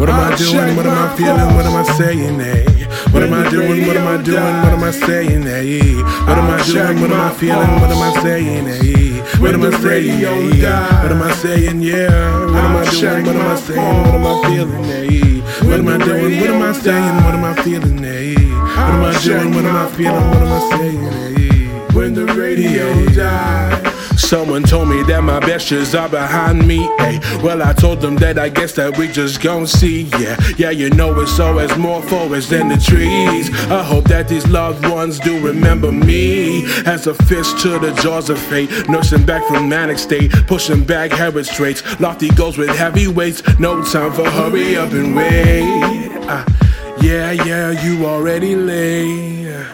What am I doing? What am I feeling? What am I saying? Hey, what am I doing? What am I doing? What am I saying? Hey, what am I doing? What am I feeling? What am I saying? Hey, what am I saying? Hey, what am I saying? Yeah, what am I doing? What am I saying? What am I feeling? Hey, what am I doing? What am I saying? What am I feeling? Hey, what am I doing? What am I feeling? What am I saying? Hey, when the radio dies. Someone told me that my best years are behind me. Hey, well, I told them that I guess that we just gon' see. Yeah, yeah, you know it's always more forest than the trees. I hope that these loved ones do remember me as a fist to the jaws of fate. Nursing back from manic state, pushing back habit traits. Lofty goals with heavy weights. No time for hurry up and wait. Uh, yeah, yeah, you already late. You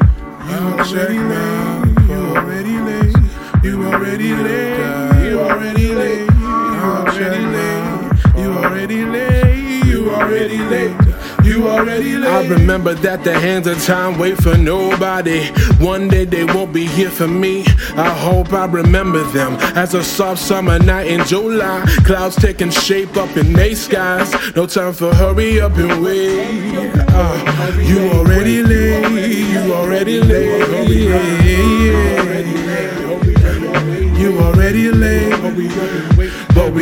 already late. You already late. You already late. You already late. You already late. You already late. You already late. You already late. I remember that the hands of time wait for nobody. One day they won't be here for me. I hope I remember them as a soft summer night in July. Clouds taking shape up in May skies. No time for hurry up and wait. Uh, you already late. You already late. Already late. But we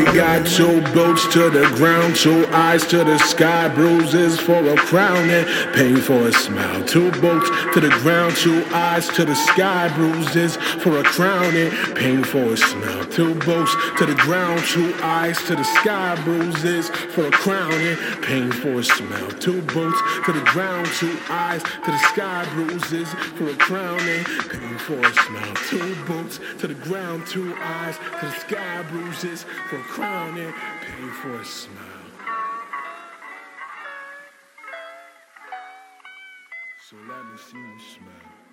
got two boats to the ground, two eyes to the sky, bruises for a crown and pain for a smile. Two boats to the ground, two eyes to the sky, bruises for a crown and pain for a smile. Two boats to the ground, two eyes to the sky, bruises for a crown and pain for a smile. Two boats to the ground, two eyes to the sky, bruises for a crown and pain for a smile. Two boats to the ground, two eyes to the sky, bruises for a crown and pain for a smile. So let me see you smile.